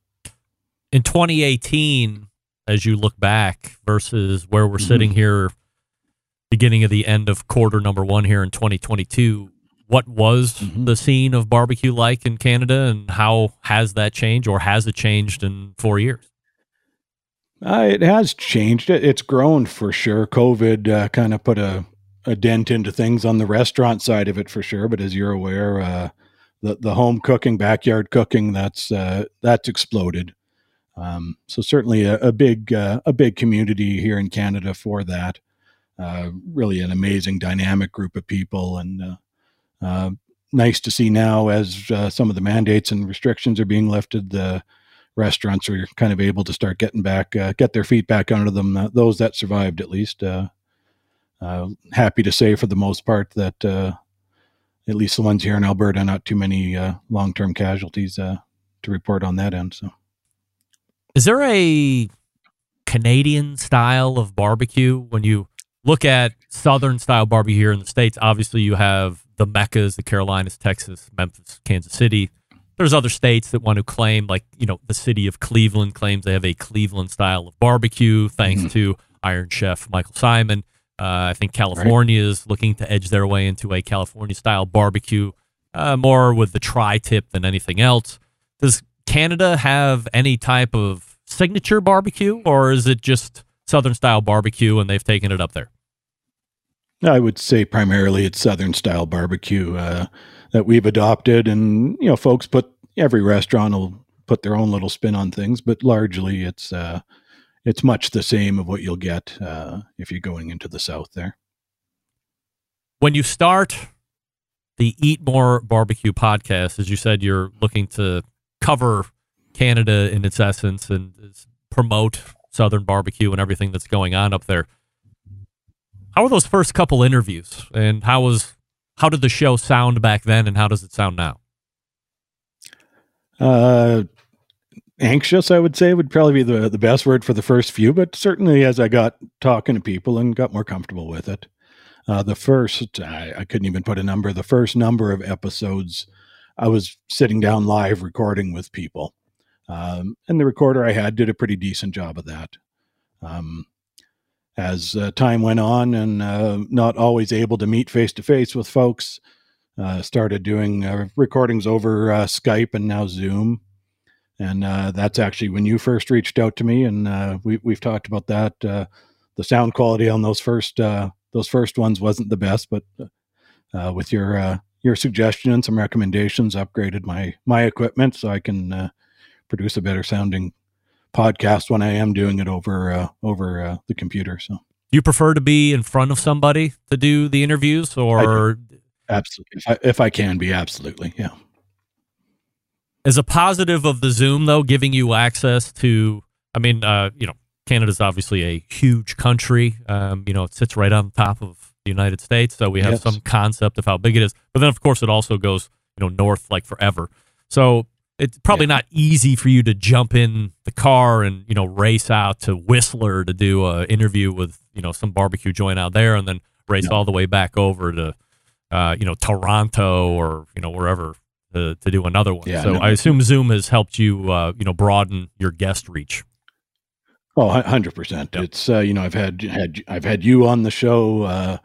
In 2018 as you look back versus where we're Mhm. sitting here beginning of the end of quarter number one here in 2022 what was the scene of barbecue like in canada and how has that changed or has it changed in four years Uh, it has changed. It, it's grown for sure. COVID uh, kind of put a, a dent into things on the restaurant side of it for sure. But as you're aware, uh, the the home cooking, backyard cooking, that's uh, that's exploded. Um, so certainly a, a big uh, a big community here in Canada for that. Uh, really an amazing dynamic group of people, and uh, uh, nice to see now as uh, some of the mandates and restrictions are being lifted. The restaurants are kind of able to start getting back, get their feet back under them. Those that survived, at least. Happy to say, for the most part, that at least the ones here in Alberta, not too many uh, long-term casualties uh, to report on that end. So. Is there a canadian style of barbecue when you look at Southern style barbecue here in the States, obviously you have the Meccas, the Carolinas, Texas, Memphis, Kansas City. There's other states that want to claim, like, you know, the city of Cleveland claims they have a Cleveland style of barbecue, thanks Mm-hmm. to Iron Chef Michael Symon. Uh, I think California is looking to edge their way into a California style barbecue, uh, more with the tri tip than anything else. Does Canada have any type of signature barbecue, or is it just Southern style barbecue and they've taken it up there? I would say primarily it's Southern style barbecue uh, that we've adopted, and you know, folks put every restaurant will put their own little spin on things, but largely it's uh, it's much the same of what you'll get uh, if you're going into the South there. When you start the Eat More Barbecue podcast, as you said, you're looking to cover Canada in its essence and promote Southern barbecue and everything that's going on up there. How were those first couple interviews, and how was how did the show sound back then, and how does it sound now? Uh, anxious, I would say, would probably be the, the best word for the first few, but certainly as I got talking to people and got more comfortable with it. Uh, the first, I, I couldn't even put a number, the first number of episodes, I was sitting down live recording with people. Um, and the recorder I had did a pretty decent job of that. Um, as uh, time went on and uh, not always able to meet face to face with folks, uh, started doing uh, recordings over uh, Skype and now Zoom. And uh, that's actually when you first reached out to me, and we, we've talked about that. The sound quality on those first those first ones wasn't the best, but with your your suggestion and some recommendations, upgraded my my equipment so I can produce a better sounding podcast when I am doing it over uh, over uh, the computer. So you prefer to be in front of somebody to do the interviews, or absolutely, if I, if I can be, absolutely, yeah. as a positive of the Zoom though, giving you access to? I mean, uh, you know, Canada's obviously a huge country. Um, you know, it sits right on top of the United States, so we have Yes. some concept of how big it is. But then, of course, it also goes you know north like forever. So it's probably not easy for you to jump in the car and you know race out to Whistler to do a interview with you know some barbecue joint out there, and then race all the way back over to uh, you know Toronto or you know wherever to, to do another one. Yeah, so no. I assume Zoom has helped you uh, you know broaden your guest reach. Oh, Oh, hundred percent. It's uh, you know I've had had I've had you on the show. Uh,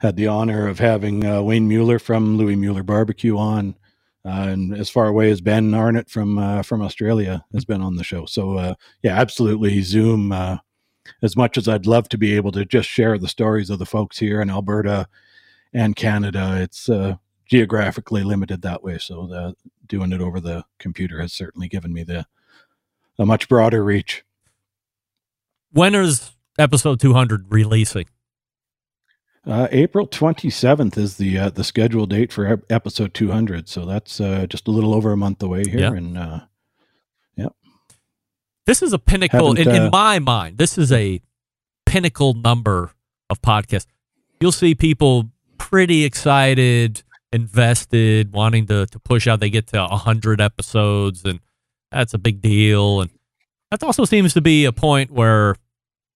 had the honor of having uh, Wayne Mueller from Louis Mueller Barbecue on, uh, and as far away as Ben Arnott from uh, from Australia has been on the show. So uh, yeah, absolutely. Zoom. Uh, as much as I'd love to be able to just share the stories of the folks here in Alberta and Canada, it's uh, geographically limited that way. So the, doing it over the computer has certainly given me the a much broader reach. When is episode 200 releasing? Uh, April 27th is the uh, the scheduled date for episode 200. So that's uh, just a little over a month away here. Yeah. And uh, yeah, This is a pinnacle in, in uh, my mind. This is a pinnacle number of podcasts. You'll see people pretty excited, invested, wanting to to push out. They get to hundred episodes, and that's a big deal. And that also seems to be a point where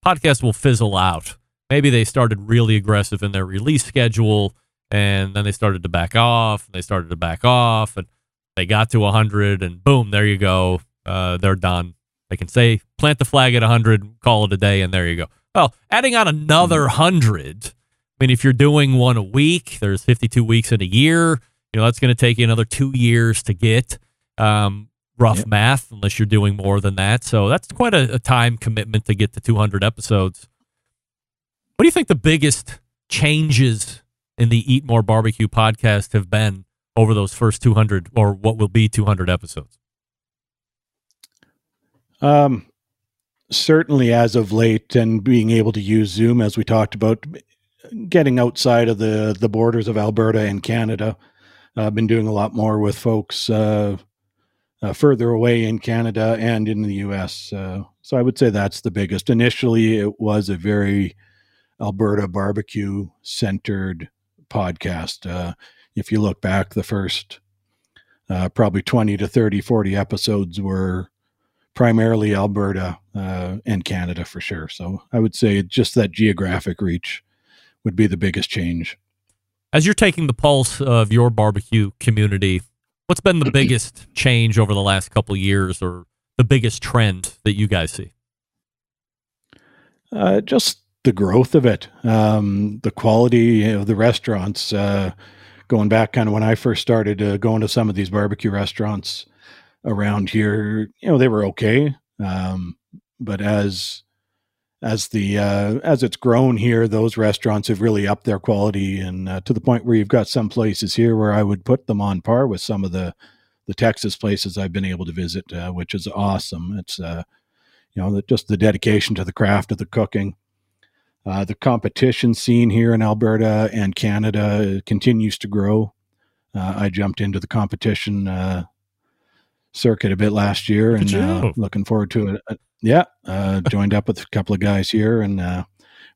podcasts will fizzle out. Maybe they started really aggressive in their release schedule, and then they started to back off. And they started to back off, and they got to 100, and boom, there you go. Uh, they're done. They can say plant the flag at 100, call it a day, and there you go. Well, adding on another 100, I mean, if you're doing one a week, there's 52 weeks in a year. You know, that's going to take you another two years to get. Um, rough math, unless you're doing more than that. So that's quite a, a time commitment to get to 200 episodes. What do you think the biggest changes in the Eat More Barbecue podcast have been over those first 200 or what will be 200 episodes? um, certainly as of late, and being able to use Zoom, as we talked about, getting outside of the the borders of Alberta and Canada. I've been doing a lot more with folks uh, uh, further away in Canada and in the U.S. Uh, so I would say that's the biggest. Initially, it was a very Alberta barbecue centered podcast. Uh, if you look back, the first uh, probably 20 to 30, 40 episodes were primarily Alberta uh, and Canada for sure. So I would say just that geographic reach would be the biggest change. As you're taking the pulse of your barbecue community, what's been the [clears throat] biggest change over the last couple of years or the biggest trend that you guys see? Uh, just the growth of it, um, the quality of the restaurants. Uh, going back kind of when I first started uh, going to some of these barbecue restaurants around here, you know, they were okay. Um, but as as the uh, as it's grown here, those restaurants have really upped their quality, and uh, to the point where you've got some places here where I would put them on par with some of the the Texas places I've been able to visit, uh, which is awesome. It's uh, you know just the dedication to the craft of the cooking. Uh, the competition scene here in Alberta and Canada continues to grow. Uh, I jumped into the competition uh, circuit a bit last year, and uh, looking forward to it. Uh, yeah, uh, [laughs] joined up with a couple of guys here, and uh,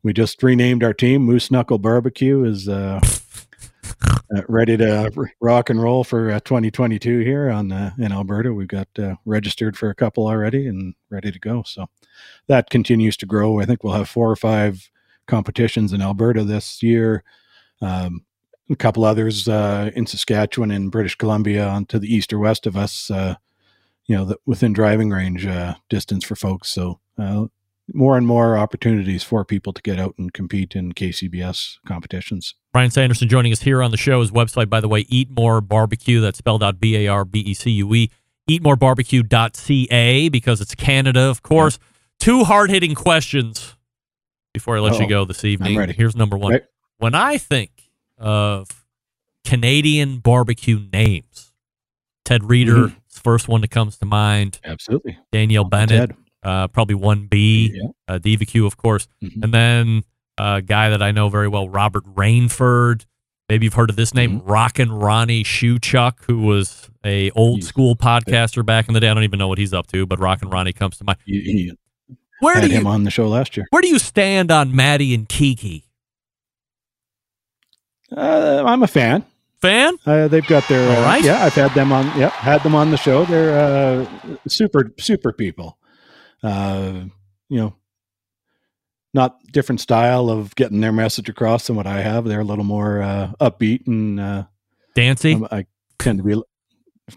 we just renamed our team. Moose Knuckle Barbecue is ready to rock and roll for uh, 2022 here on uh, in Alberta. We've got uh, registered for a couple already and ready to go. So that continues to grow. I think we'll have four or five competitions in Alberta this year. Um, a couple others uh, in Saskatchewan and British Columbia on to the east or west of us. Uh, you know, the, within driving range uh, distance for folks. So uh, more and more opportunities for people to get out and compete in KCBS competitions. Brian Sanderson joining us here on the show. His website, by the way, Eat More Barbecue. That's spelled out B A R B E C U E. Eatmorebarbecue.ca because it's Canada, of course. Two hard hitting questions before I let you Uh-oh. go this evening. Here's number one. Right. When I think of Canadian barbecue names, Ted Reader is the first one that comes to mind. Absolutely. Danielle Bennett, uh, probably 1B, Yeah. uh, Diva Q, of course. Mhm. And then a guy that I know very well, Robert Rainford. Maybe you've heard of this name, Rockin' Ronnie Shewchuk, who was a old school podcaster back in the day. I don't even know what he's up to, but Rockin' Ronnie comes to mind. He Where had do you him on the show last year. where do you stand on Maddie and Kiki? Uh, I'm a fan. Fan? Uh, they've got their All uh, right. yeah. I've had them on. Yeah, had them on the show. They're uh, super super people. Uh, you know, not different style of getting their message across than what I have. They're a little more uh, upbeat and uh, Dancy. I'm- I tend to be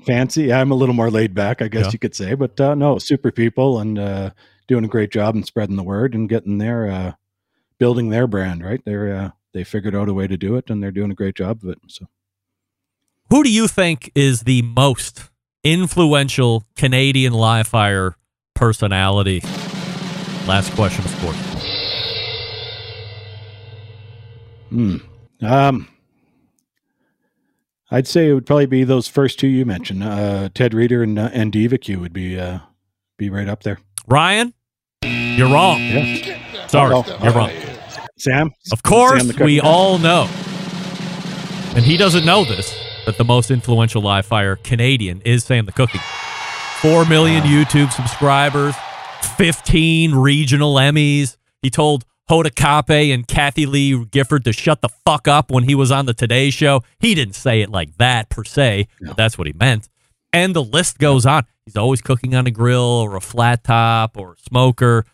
fancy. I'm a little more laid back, I guess Yeah. you could say. But uh, no, super people and uh, doing a great job and spreading the word and getting their uh, building their brand. Right, they're uh, they figured out a way to do it and they're doing a great job of it. So. Who do you think is the most influential Canadian live fire personality? Last question of sport. Hmm. Um, I'd say it would probably be those first two you mentioned. Uh, Ted Reader and uh, and Diva Q would be uh, be right up there. Ryan, you're wrong. Yeah. Sorry, Uh-oh. you're wrong. Sam. Of course, Sam we all know, and he doesn't know this, that the most influential live fire Canadian is Sam the Cookie. Four million YouTube subscribers, 15 regional Emmys. He told Hoda Kotb and Kathie Lee Gifford to shut the fuck up when he was on the Today Show. He didn't say it like that per se, but that's what he meant. And the list goes on. He's always cooking on a grill or a flat top or a smoker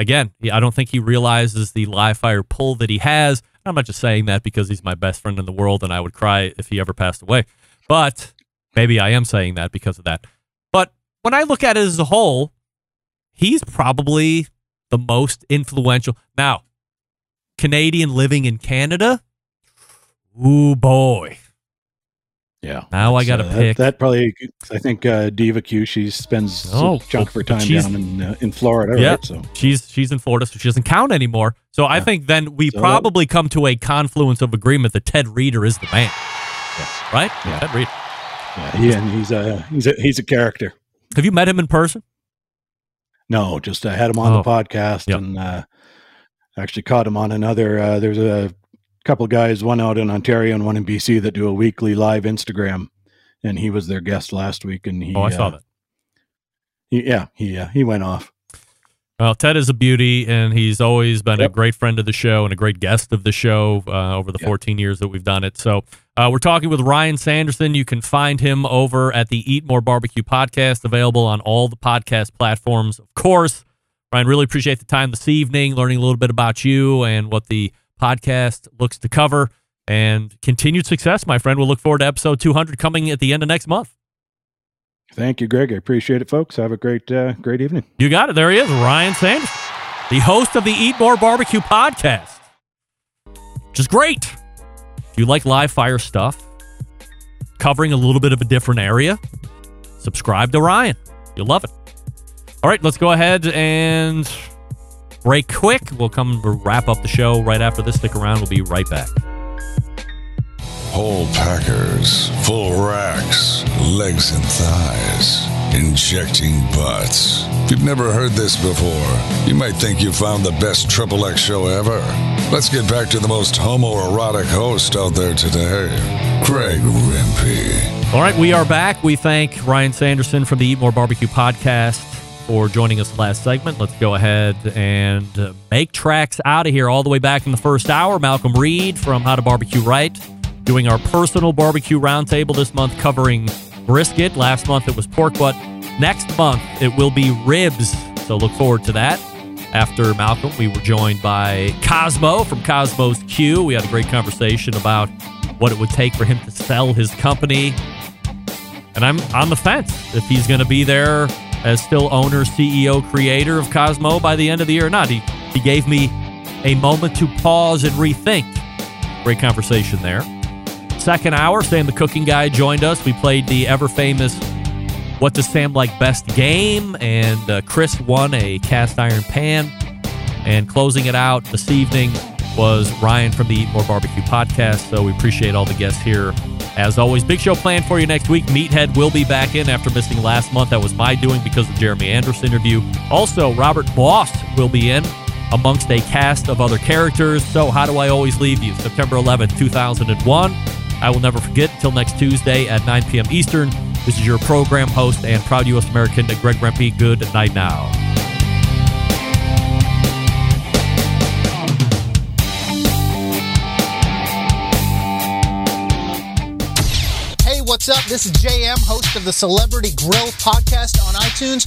again, I don't think he realizes the live fire pull that he has. I'm not just saying that because he's my best friend in the world and I would cry if he ever passed away. But maybe I am saying that because of that. But when I look at it as a whole, he's probably the most influential. Now, Canadian living in Canada, ooh boy. Yeah. Now I got to uh, that- pick. That, probably, I think uh, Diva Q. She spends Oh, a chunk of her time down in uh, in Florida, yeah, right? So she's she's in Florida, so she doesn't count anymore. So I think then we So- probably come to a confluence of agreement that Ted Reader is the man, yes, right? Yeah. Ted Reader. yeah, he, and he's a he's a he's a character. Have you met him in person? No, just I had him on Oh. the podcast Yep. and uh, actually caught him on another. Uh, there's a couple guys, one out in Ontario and one in BC, that do a weekly live Instagram, and he was their guest last week. And he, Oh, I saw uh, that. He, yeah, he uh, he went off. Well, Ted is a beauty, and he's always been a great friend of the show and a great guest of the show uh, over the 14 years that we've done it. So uh, we're talking with Ryan Sanderson. You can find him over at the Eat More Barbecue podcast, available on all the podcast platforms, of course. Ryan, really appreciate the time this evening, learning a little bit about you and what the podcast looks to cover. And continued success, my friend. We'll look forward to episode 200 coming at the end of next month. Thank you, Greg. I appreciate it, folks. Have a great, uh, great evening. You got it. There he is, Ryan Sanders, the host of the Eat More Barbecue podcast, which is great. If you like live fire stuff, covering a little bit of a different area, subscribe to Ryan. You'll love it. All right, let's go ahead and break quick. We'll come wrap up the show right after this. Stick around. We'll be right back. Whole packers, full racks, legs and thighs, injecting butts. If you've never heard this before, you might think you found the best Triple X show ever. Let's get back to the most homoerotic host out there today, Craig Rempe. All right, we are back. We thank Ryan Sanderson from the Eat More Barbecue podcast for joining us last segment. Let's go ahead and make tracks out of here all the way back in the first hour. Malcolm Reed from How to Barbecue Right doing our personal barbecue roundtable this month covering brisket. Last month it was pork butt. Next month it will be ribs. So look forward to that. After Malcolm, we were joined by Cosmo from Cosmo's Q. We had a great conversation about what it would take for him to sell his company. And I'm on the fence if he's going to be there as still owner, CEO, creator of Cosmo by the end of the year or not. He, he gave me a moment to pause and rethink. Great conversation there. Second hour, Sam the Cooking Guy joined us. We played the ever famous What Does Sam Like Best game, and uh, Chris won a cast iron pan. And closing it out this evening was Ryan from the Eat More Barbecue podcast. So we appreciate all the guests here. As always, big show planned for you next week. Meathead will be back in after missing last month. That was my doing because of Jeremy Andrus interview. Also, Robert Boss will be in amongst a cast of other characters. So, how do I always leave you? September 11th, 2001. I will never forget until next Tuesday at 9 p.m. Eastern. This is your program host and proud U.S. American, Greg Rempe. Good night now. Up? This is JM, host of the Celebrity Grill podcast on iTunes,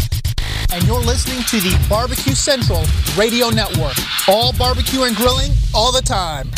and you're listening to the Barbecue Central Radio Network. All barbecue and grilling all the time.